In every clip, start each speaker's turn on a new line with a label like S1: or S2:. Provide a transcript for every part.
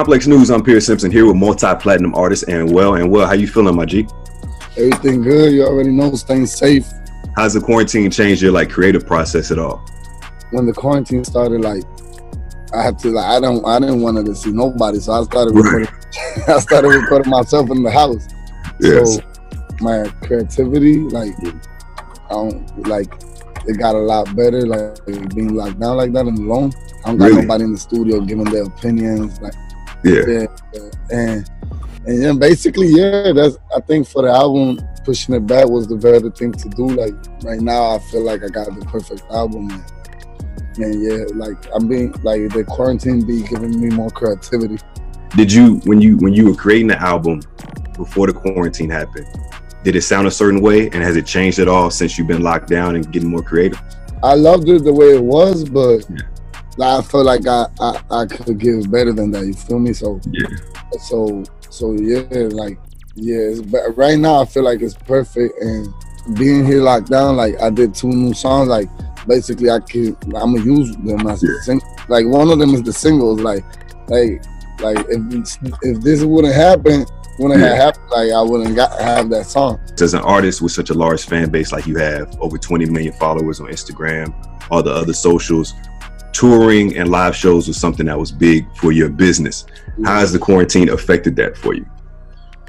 S1: Complex News, I'm Pierce Simpson here with multi-platinum artist Anuel and well. How you feeling, my G?
S2: Everything good. You already know, staying safe.
S1: How's the quarantine changed your like creative process at all?
S2: When the quarantine started, like I had to like I don't I didn't want to see nobody, so I started recording. I started recording myself in the house.
S1: Yes.
S2: So my creativity, like I don't like it got a lot better. Like being locked down like that and alone. I don't got
S1: Really?
S2: nobody in the studio giving their opinions. Like
S1: yeah.
S2: yeah, and and yeah, basically, yeah, that's I think for the album, pushing it back was the better thing to do. Like right now, I feel like I got the perfect album, and, and yeah, like I'm being like the quarantine be giving me more creativity.
S1: Did you when you when you were creating the album before the quarantine happened? Did it sound a certain way, and has it changed at all since you've been locked down and getting more creative?
S2: I loved it the way it was, but
S1: Yeah.
S2: I feel like I, I I could give better than that. You feel me? So
S1: Yeah.
S2: so so yeah, like yeah. But right now, I feel like it's perfect, and being here locked down, like I did two new songs. Like basically, I can I'm gonna use them as
S1: Yeah.
S2: sing- like one of them is the singles. Like like like if if this wouldn't happen, wouldn't
S1: Yeah.
S2: have happened, like I wouldn't got have that song.
S1: As an artist with such a large fan base like you have, over 20 million followers on Instagram, all the other socials, touring and live shows was something that was big for your business. How has the quarantine affected that for you?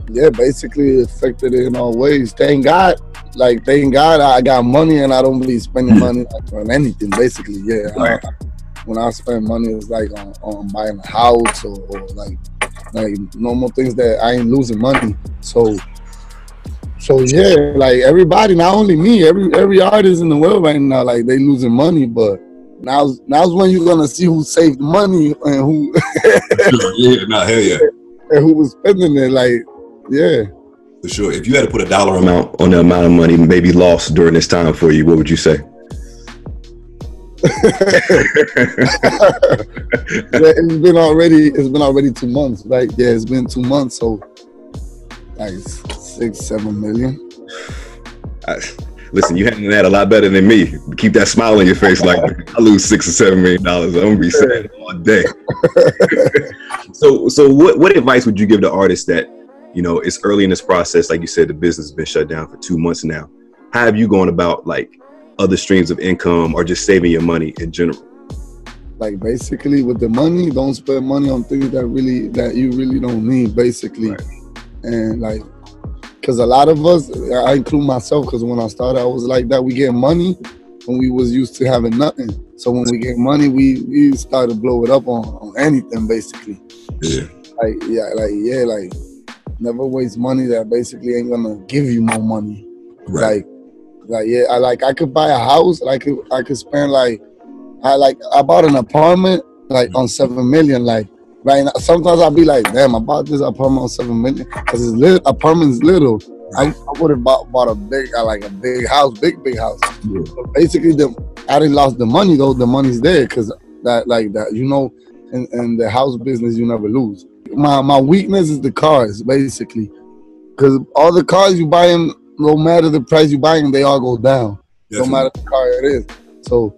S2: yeah, basically affected it in all ways. Thank God, like thank God I got money and I don't be spending hmm. money like, on anything. Basically, yeah. I- when I spend money, it's like on, on buying a house or, or like like normal things that I ain't losing money. So so yeah, like everybody, not only me, every every artist in the world right now, like they losing money, but now's now's when you're gonna see who saved money and who
S1: yeah, no, hell yeah.
S2: and who was spending it. Like, yeah.
S1: For sure. If you had to put a dollar amount on the amount of money maybe lost during this time for you, what would you say?
S2: Yeah, it's been already it's been already two months, right? Yeah, it's been two months, so like six, seven million.
S1: I- listen, you handling that a lot better than me. Keep that smile on your face. Like I lose six or seven million dollars, I'm gonna be sad all day. so, so what what advice would you give to artists that you know it's early in this process? Like you said, the business has been shut down for two months now. How have you gone about like other streams of income or just saving your money in general?
S2: Like basically with the money, don't spend money on things that really that you really don't need, basically.
S1: Right.
S2: And like because a lot of us, I include myself, because when I started, I was like that. We get money when we was used to having nothing. So when we get money, we we start to blow it up on, on anything, basically.
S1: Yeah,
S2: like yeah, like yeah, like never waste money that basically ain't gonna give you more money. Like like yeah, I like I could buy a house, like I could spend like I like I bought an apartment like on seven million, like right now. Sometimes I'll be like, damn, I bought this apartment on seven million because it's little apartment's little. I, I would have bought, bought a big uh, like a big house, big big house.
S1: Yeah.
S2: Basically, the I didn't lost the money though. The money's there because that like that you know, in, in the house business you never lose. My my weakness is the cars basically, because all the cars you buy them, no matter the price you buy them, they all go down. No matter the car it is. So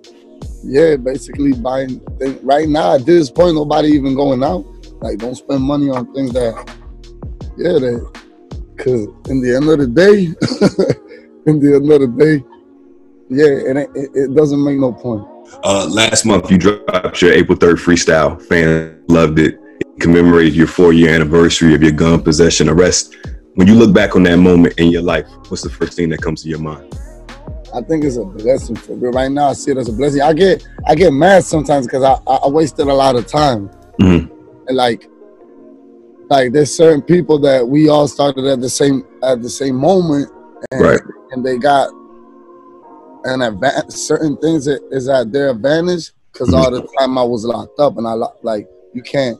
S2: yeah, basically buying thing, right now at this point, nobody even going out. Like don't spend money on things that yeah, that because in the end of the day, in the end of the day, yeah, it, it it doesn't make no point.
S1: Uh, last month, you dropped your April 3rd freestyle. Fans loved it. It commemorated your four year anniversary of your gun possession arrest. When you look back on that moment in your life, what's the first thing that comes to your mind?
S2: I think it's a blessing for me. Right now, I see it as a blessing. I get I get mad sometimes because I, I I wasted a lot of time.
S1: Mhm.
S2: And like like there's certain people that we all started at the same at the same moment, and,
S1: Right.
S2: and they got an advantage. Certain things that is at their advantage because all the time I was locked up, and I like you can't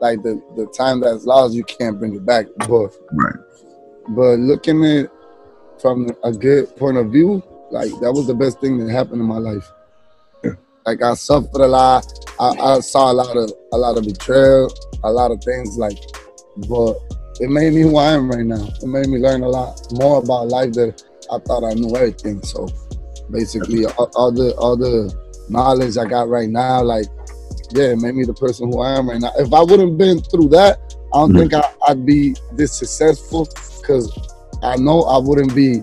S2: like the the time that's lost, you can't bring it back. But
S1: Right.
S2: but looking at from a good point of view, like that was the best thing that happened in my life. Like I suffered a lot. I, I saw a lot of a lot of betrayal, a lot of things like, but it made me who I am right now. It made me learn a lot more about life that I thought I knew everything. So basically, all, all the all the knowledge I got right now, like yeah, it made me the person who I am right now. If I wouldn't been through that, I don't
S1: Mhm.
S2: think I, I'd be this successful because I know I wouldn't be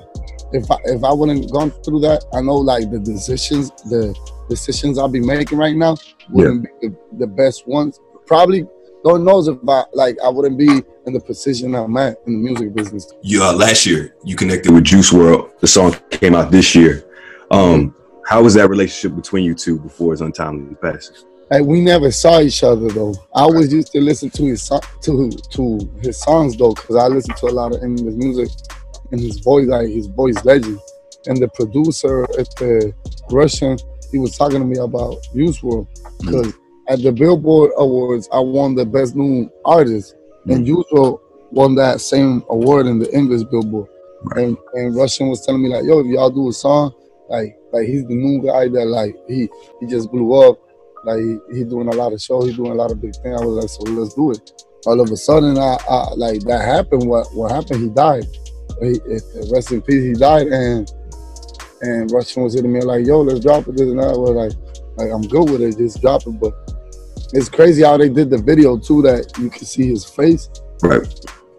S2: if I if I wouldn't gone through that. I know like the decisions the decisions I'll be making right now wouldn't be the, the best ones. Probably, God knows if I like I wouldn't be in the position I'm at in the music business.
S1: You uh, last year you connected with Juice WRLD. The song came out this year. Um, how was that relationship between you two before his untimely passing?
S2: Like we never saw each other though. I always used to listen to his so- to to his songs though, because I listen to a lot of English music, and his voice, like his voice, legend. And the producer at the Rvssian, he was talking to me about Juice WRLD, because at the Billboard Awards, I won the best new artist, and mm. Juice WRLD won that same award in the English Billboard.
S1: Right.
S2: And and Rvssian was telling me like, yo, if y'all do a song, like like he's the new guy that like he he just blew up like he, he doing a lot of shows, he doing a lot of big things. I was like, so let's do it. All of a sudden, I, I like that happened. What what happened? He died. He, rest in peace. He died, and and Rvssian was hitting me like, yo, let's drop it. This and that. I was like, like I'm good with it. Just drop it. But it's crazy how they did the video too. That you can see his face.
S1: Right.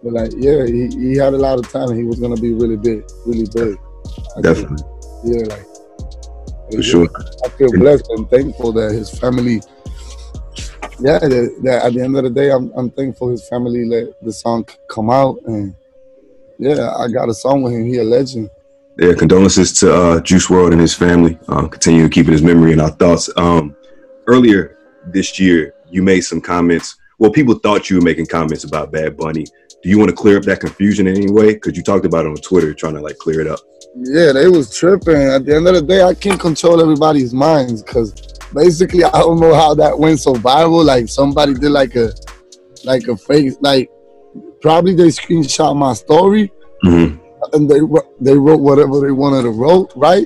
S2: But like, yeah, he, he had a lot of talent. He was gonna be really big, really big. I think,
S1: Definitely,
S2: Yeah, like
S1: for sure.
S2: I feel blessed and thankful that his family. Yeah, that, that at the end of the day, I'm I'm thankful his family let the song come out, and yeah, I got a song with him. He a legend.
S1: Yeah, condolences to uh, Juice WRLD and his family. Um, continue keeping his memory in our thoughts. Um, earlier this year, you made some comments. Well, people thought you were making comments about Bad Bunny. Do you want to clear up that confusion in any way? Because you talked about it on Twitter, trying to like clear it up.
S2: Yeah, they was tripping. At the end of the day, I can't control everybody's minds because basically, I don't know how that went so viral. Like somebody did like a like a fake like probably they screenshot my story
S1: Mm-hmm.
S2: and they they wrote whatever they wanted to wrote, right?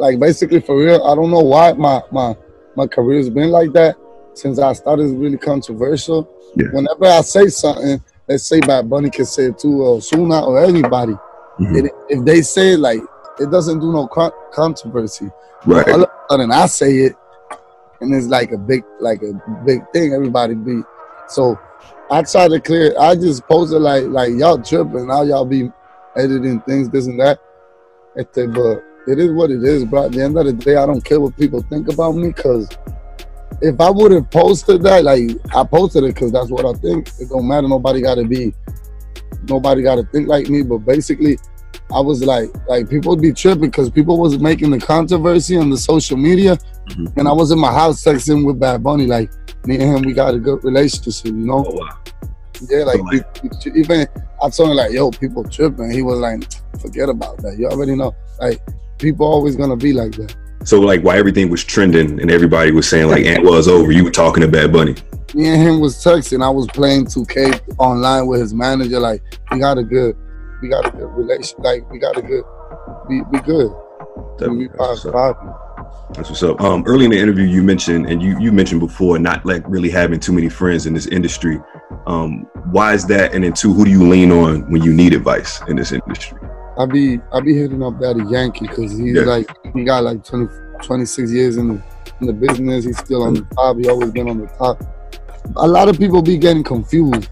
S2: Like basically for real, I don't know why my my my career's been like that since I started. It's really controversial.
S1: Yeah.
S2: Whenever I say something, let's say Bad Bunny can say it too, or Ozuna or anybody.
S1: Mhm.
S2: It, if they say it, like it doesn't do no con- controversy.
S1: Right.
S2: All of a sudden, I say it, and it's like a big like a big thing. Everybody be so. I try to clear. I just posted like like y'all tripping. Now y'all be editing things, this and that. But it is what it is, bro. At the end of the day, I don't care what people think about me, cause if I would have posted that, like I posted it, cause that's what I think. It don't matter. Nobody got to be. Nobody got to think like me. But basically, I was like, like people be tripping because people was making the controversy on the social media,
S1: Mhm.
S2: and I was in my house texting with Bad Bunny, like me and him, we got a good relationship, you know.
S1: Oh, wow.
S2: Yeah, like
S1: So,
S2: we- we- even I told him like, "Yo, people tripping." He was like, "Forget about that. You already know." Like people always gonna be like that.
S1: So like, while everything was trending and everybody was saying like, "And was over," you were talking to Bad Bunny.
S2: Me and him was texting. I was playing 2K online with his manager. Like we got a good, we got a good relation. Like we got a good, we we good. We
S1: That's what's
S2: five.
S1: That's what's up. Um, early in the interview, you mentioned, and you you mentioned before, not like really having too many friends in this industry. Um, why is that? And then two, who do you lean on when you need advice in this industry?
S2: I be I be hitting up Daddy Yankee because he's
S1: Yeah.
S2: like he got like 20, 26 years in the in the business. He's still on the top. He always been on the top. A lot of people be getting confused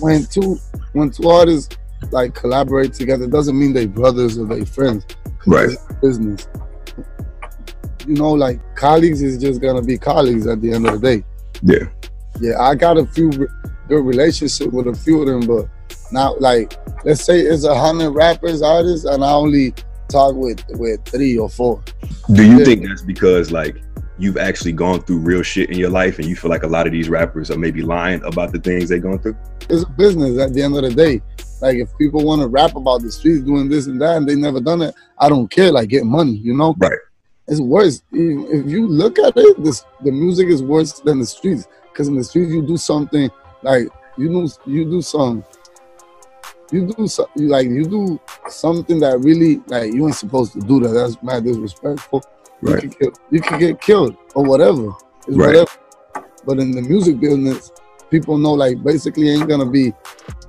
S2: when two when two artists like collaborate together. Doesn't mean they brothers or they friends.
S1: Right.
S2: business. You know, like colleagues is just gonna be colleagues at the end of the day.
S1: Yeah.
S2: Yeah, I got a few good relationship with a few of them, but not like let's say it's a hundred rappers, artists, and I only talk with with three or four.
S1: Do you
S2: Yeah.
S1: think that's because like you've actually gone through real shit in your life, and you feel like a lot of these rappers are maybe lying about the things they've gone through?
S2: It's a business at the end of the day. Like if people want to rap about the streets doing this and that, and they never done it, I don't care. Like get money, you know.
S1: Right.
S2: It's worse if you look at it. This the music is worse than the streets because in the streets you do something like you do you do some you do so, you like you do something that really like you ain't supposed to do that. That's mad disrespectful. You
S1: Right.
S2: can kill, you can get killed or whatever. It's
S1: Right.
S2: whatever. But in the music business, people know like basically ain't gonna be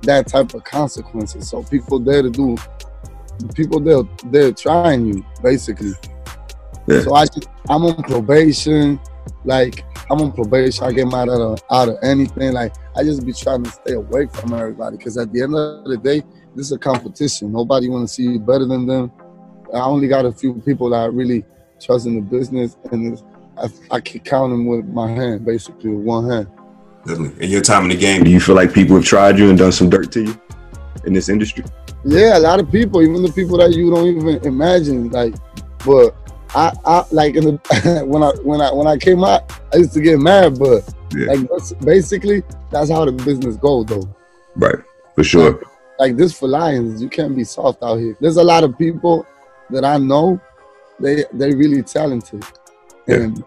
S2: that type of consequences. So people there to do people there they're trying you basically.
S1: Yeah.
S2: So I I'm on probation. Like I'm on probation. I get mad out of out of anything. Like I just be trying to stay away from everybody because at the end of the day, this is a competition. Nobody want to see you better than them. I only got a few people that I really trust in the business, and I, I can count them with my hand, basically with one hand.
S1: Definitely. In your time in the game, do you feel like people have tried you and done some dirt to you in this industry?
S2: Yeah, a lot of people, even the people that you don't even imagine. Like, but I, I like in the, when I when I when I came out, I used to get mad, but yeah. like that's basically that's how the business goes, though.
S1: Right, for sure.
S2: Like, like this for lions, you can't be soft out here. There's a lot of people that I know, they they really talented, yeah. and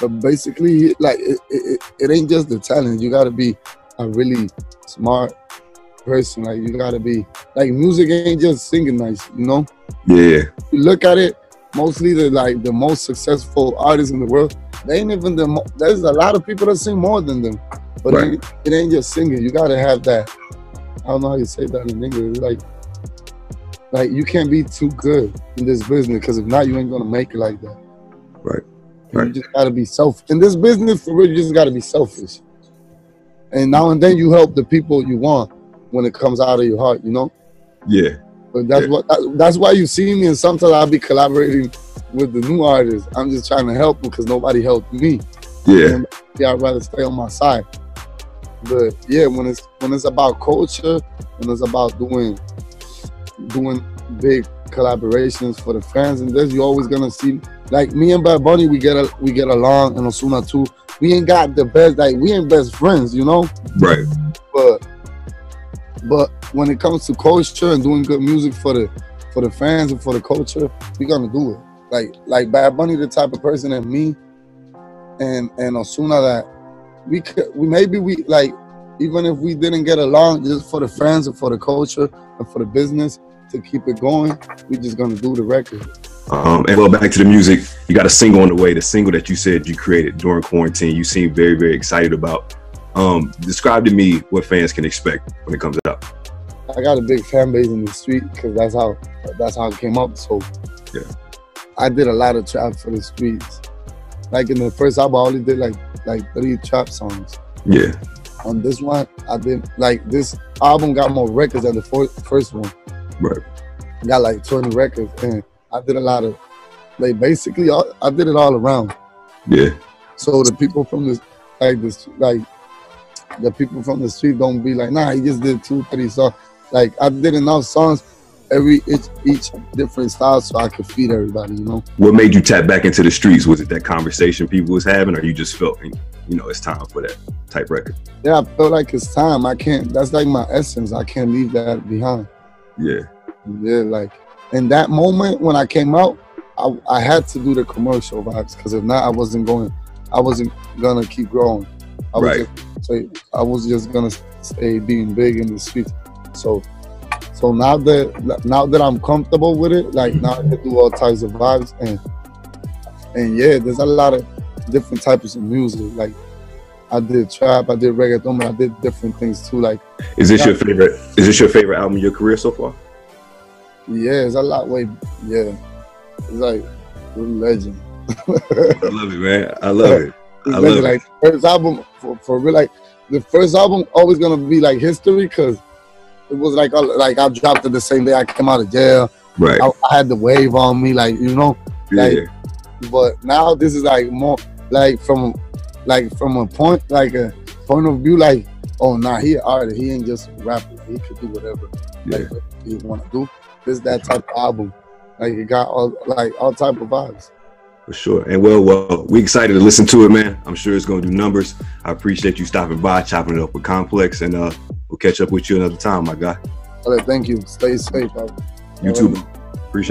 S2: but basically, like it, it, it ain't just the talent. You got to be a really smart person. Like you got to be like music ain't just singing nice, you know.
S1: Yeah.
S2: You look at it, mostly the like the most successful artists in the world. They ain't even the. Mo- There's a lot of people that sing more than them, but right. it, it ain't just singing. You got to have that. I don't know how you say that in English. Like like you can't be too good in this business because if not, you ain't gonna make it like that.
S1: Right.
S2: right. You just gotta be selfish in this business for real. You just gotta be selfish. And now and then you help the people you want when it comes out of your heart. You know.
S1: Yeah.
S2: But that's
S1: yeah.
S2: what that's why you see me, and sometimes I'll be collaborating with the new artists. I'm just trying to help because nobody helped me.
S1: Yeah.
S2: And yeah, I'd rather stay on my side. But yeah, when it's when it's about culture, when it's about doing doing big collaborations for the fans and this, you're always gonna see like me and Bad Bunny, we get a, we get along and Ozuna too. We ain't got the best like we ain't best friends, you know?
S1: Right.
S2: But but when it comes to culture and doing good music for the for the fans and for the culture, we gonna do it. Like like Bad Bunny, the type of person that me and and Ozuna that we could we maybe we like even if we didn't get along just for the fans and for the culture and for the business to keep it going we just gonna do the record.
S1: Um, Anuel back to the music. You got a single on the way the single that you said you created during quarantine you seem very very excited about um, describe to me what fans can expect when it comes out
S2: i got a big fan base in the street because that's how that's how it came up so
S1: yeah
S2: i did a lot of trap for the streets like in the first album i only did like like three trap songs
S1: yeah
S2: on this one, I did like this album got more records than the first one.
S1: Right.
S2: Got like 20 records, and I did a lot of like basically all, I did it all around.
S1: Yeah.
S2: So the people from this like this like the people from the street don't be like, nah, he just did two, three songs. Like I did enough songs every each, each different style so I could feed everybody, you know.
S1: What made you tap back into the streets? Was it that conversation people was having, or you just felt, you know, it's time for that type record?
S2: Yeah, I felt like it's time. I can't. That's like my essence. I can't leave that behind.
S1: Yeah.
S2: Yeah, like in that moment when I came out, I, I had to do the commercial vibes because if not, I wasn't going. I wasn't gonna keep growing. I was
S1: right.
S2: Just, so I was just gonna stay being big in the streets. So so now that now that I'm comfortable with it, like now I can do all types of vibes and and yeah, there's a lot of different types of music. Like I did trap, I did reggaeton, but I did different things too. Like
S1: Is this your favorite is this your favorite album of your career so far?
S2: Yeah, it's a lot way yeah. It's like a legend.
S1: I love it, man. I love it.
S2: It. Like first album for, for real like the first album always gonna be like history because it was like like I dropped it the same day I came out of jail.
S1: Right.
S2: I, I had the wave on me, like you know. Like,
S1: yeah.
S2: But now this is like more like from like from a point like a point of view like oh nah he artist he ain't just rapper he could do whatever
S1: yeah.
S2: like he want to do. This that type of album like it got all like all type of vibes.
S1: For sure. Anuel, well, we excited to listen to it, man. I'm sure it's gonna do numbers. I appreciate you stopping by, chopping it up with Complex, and uh we'll catch up with you another time, my guy.
S2: All right, thank you. Stay safe.
S1: You too.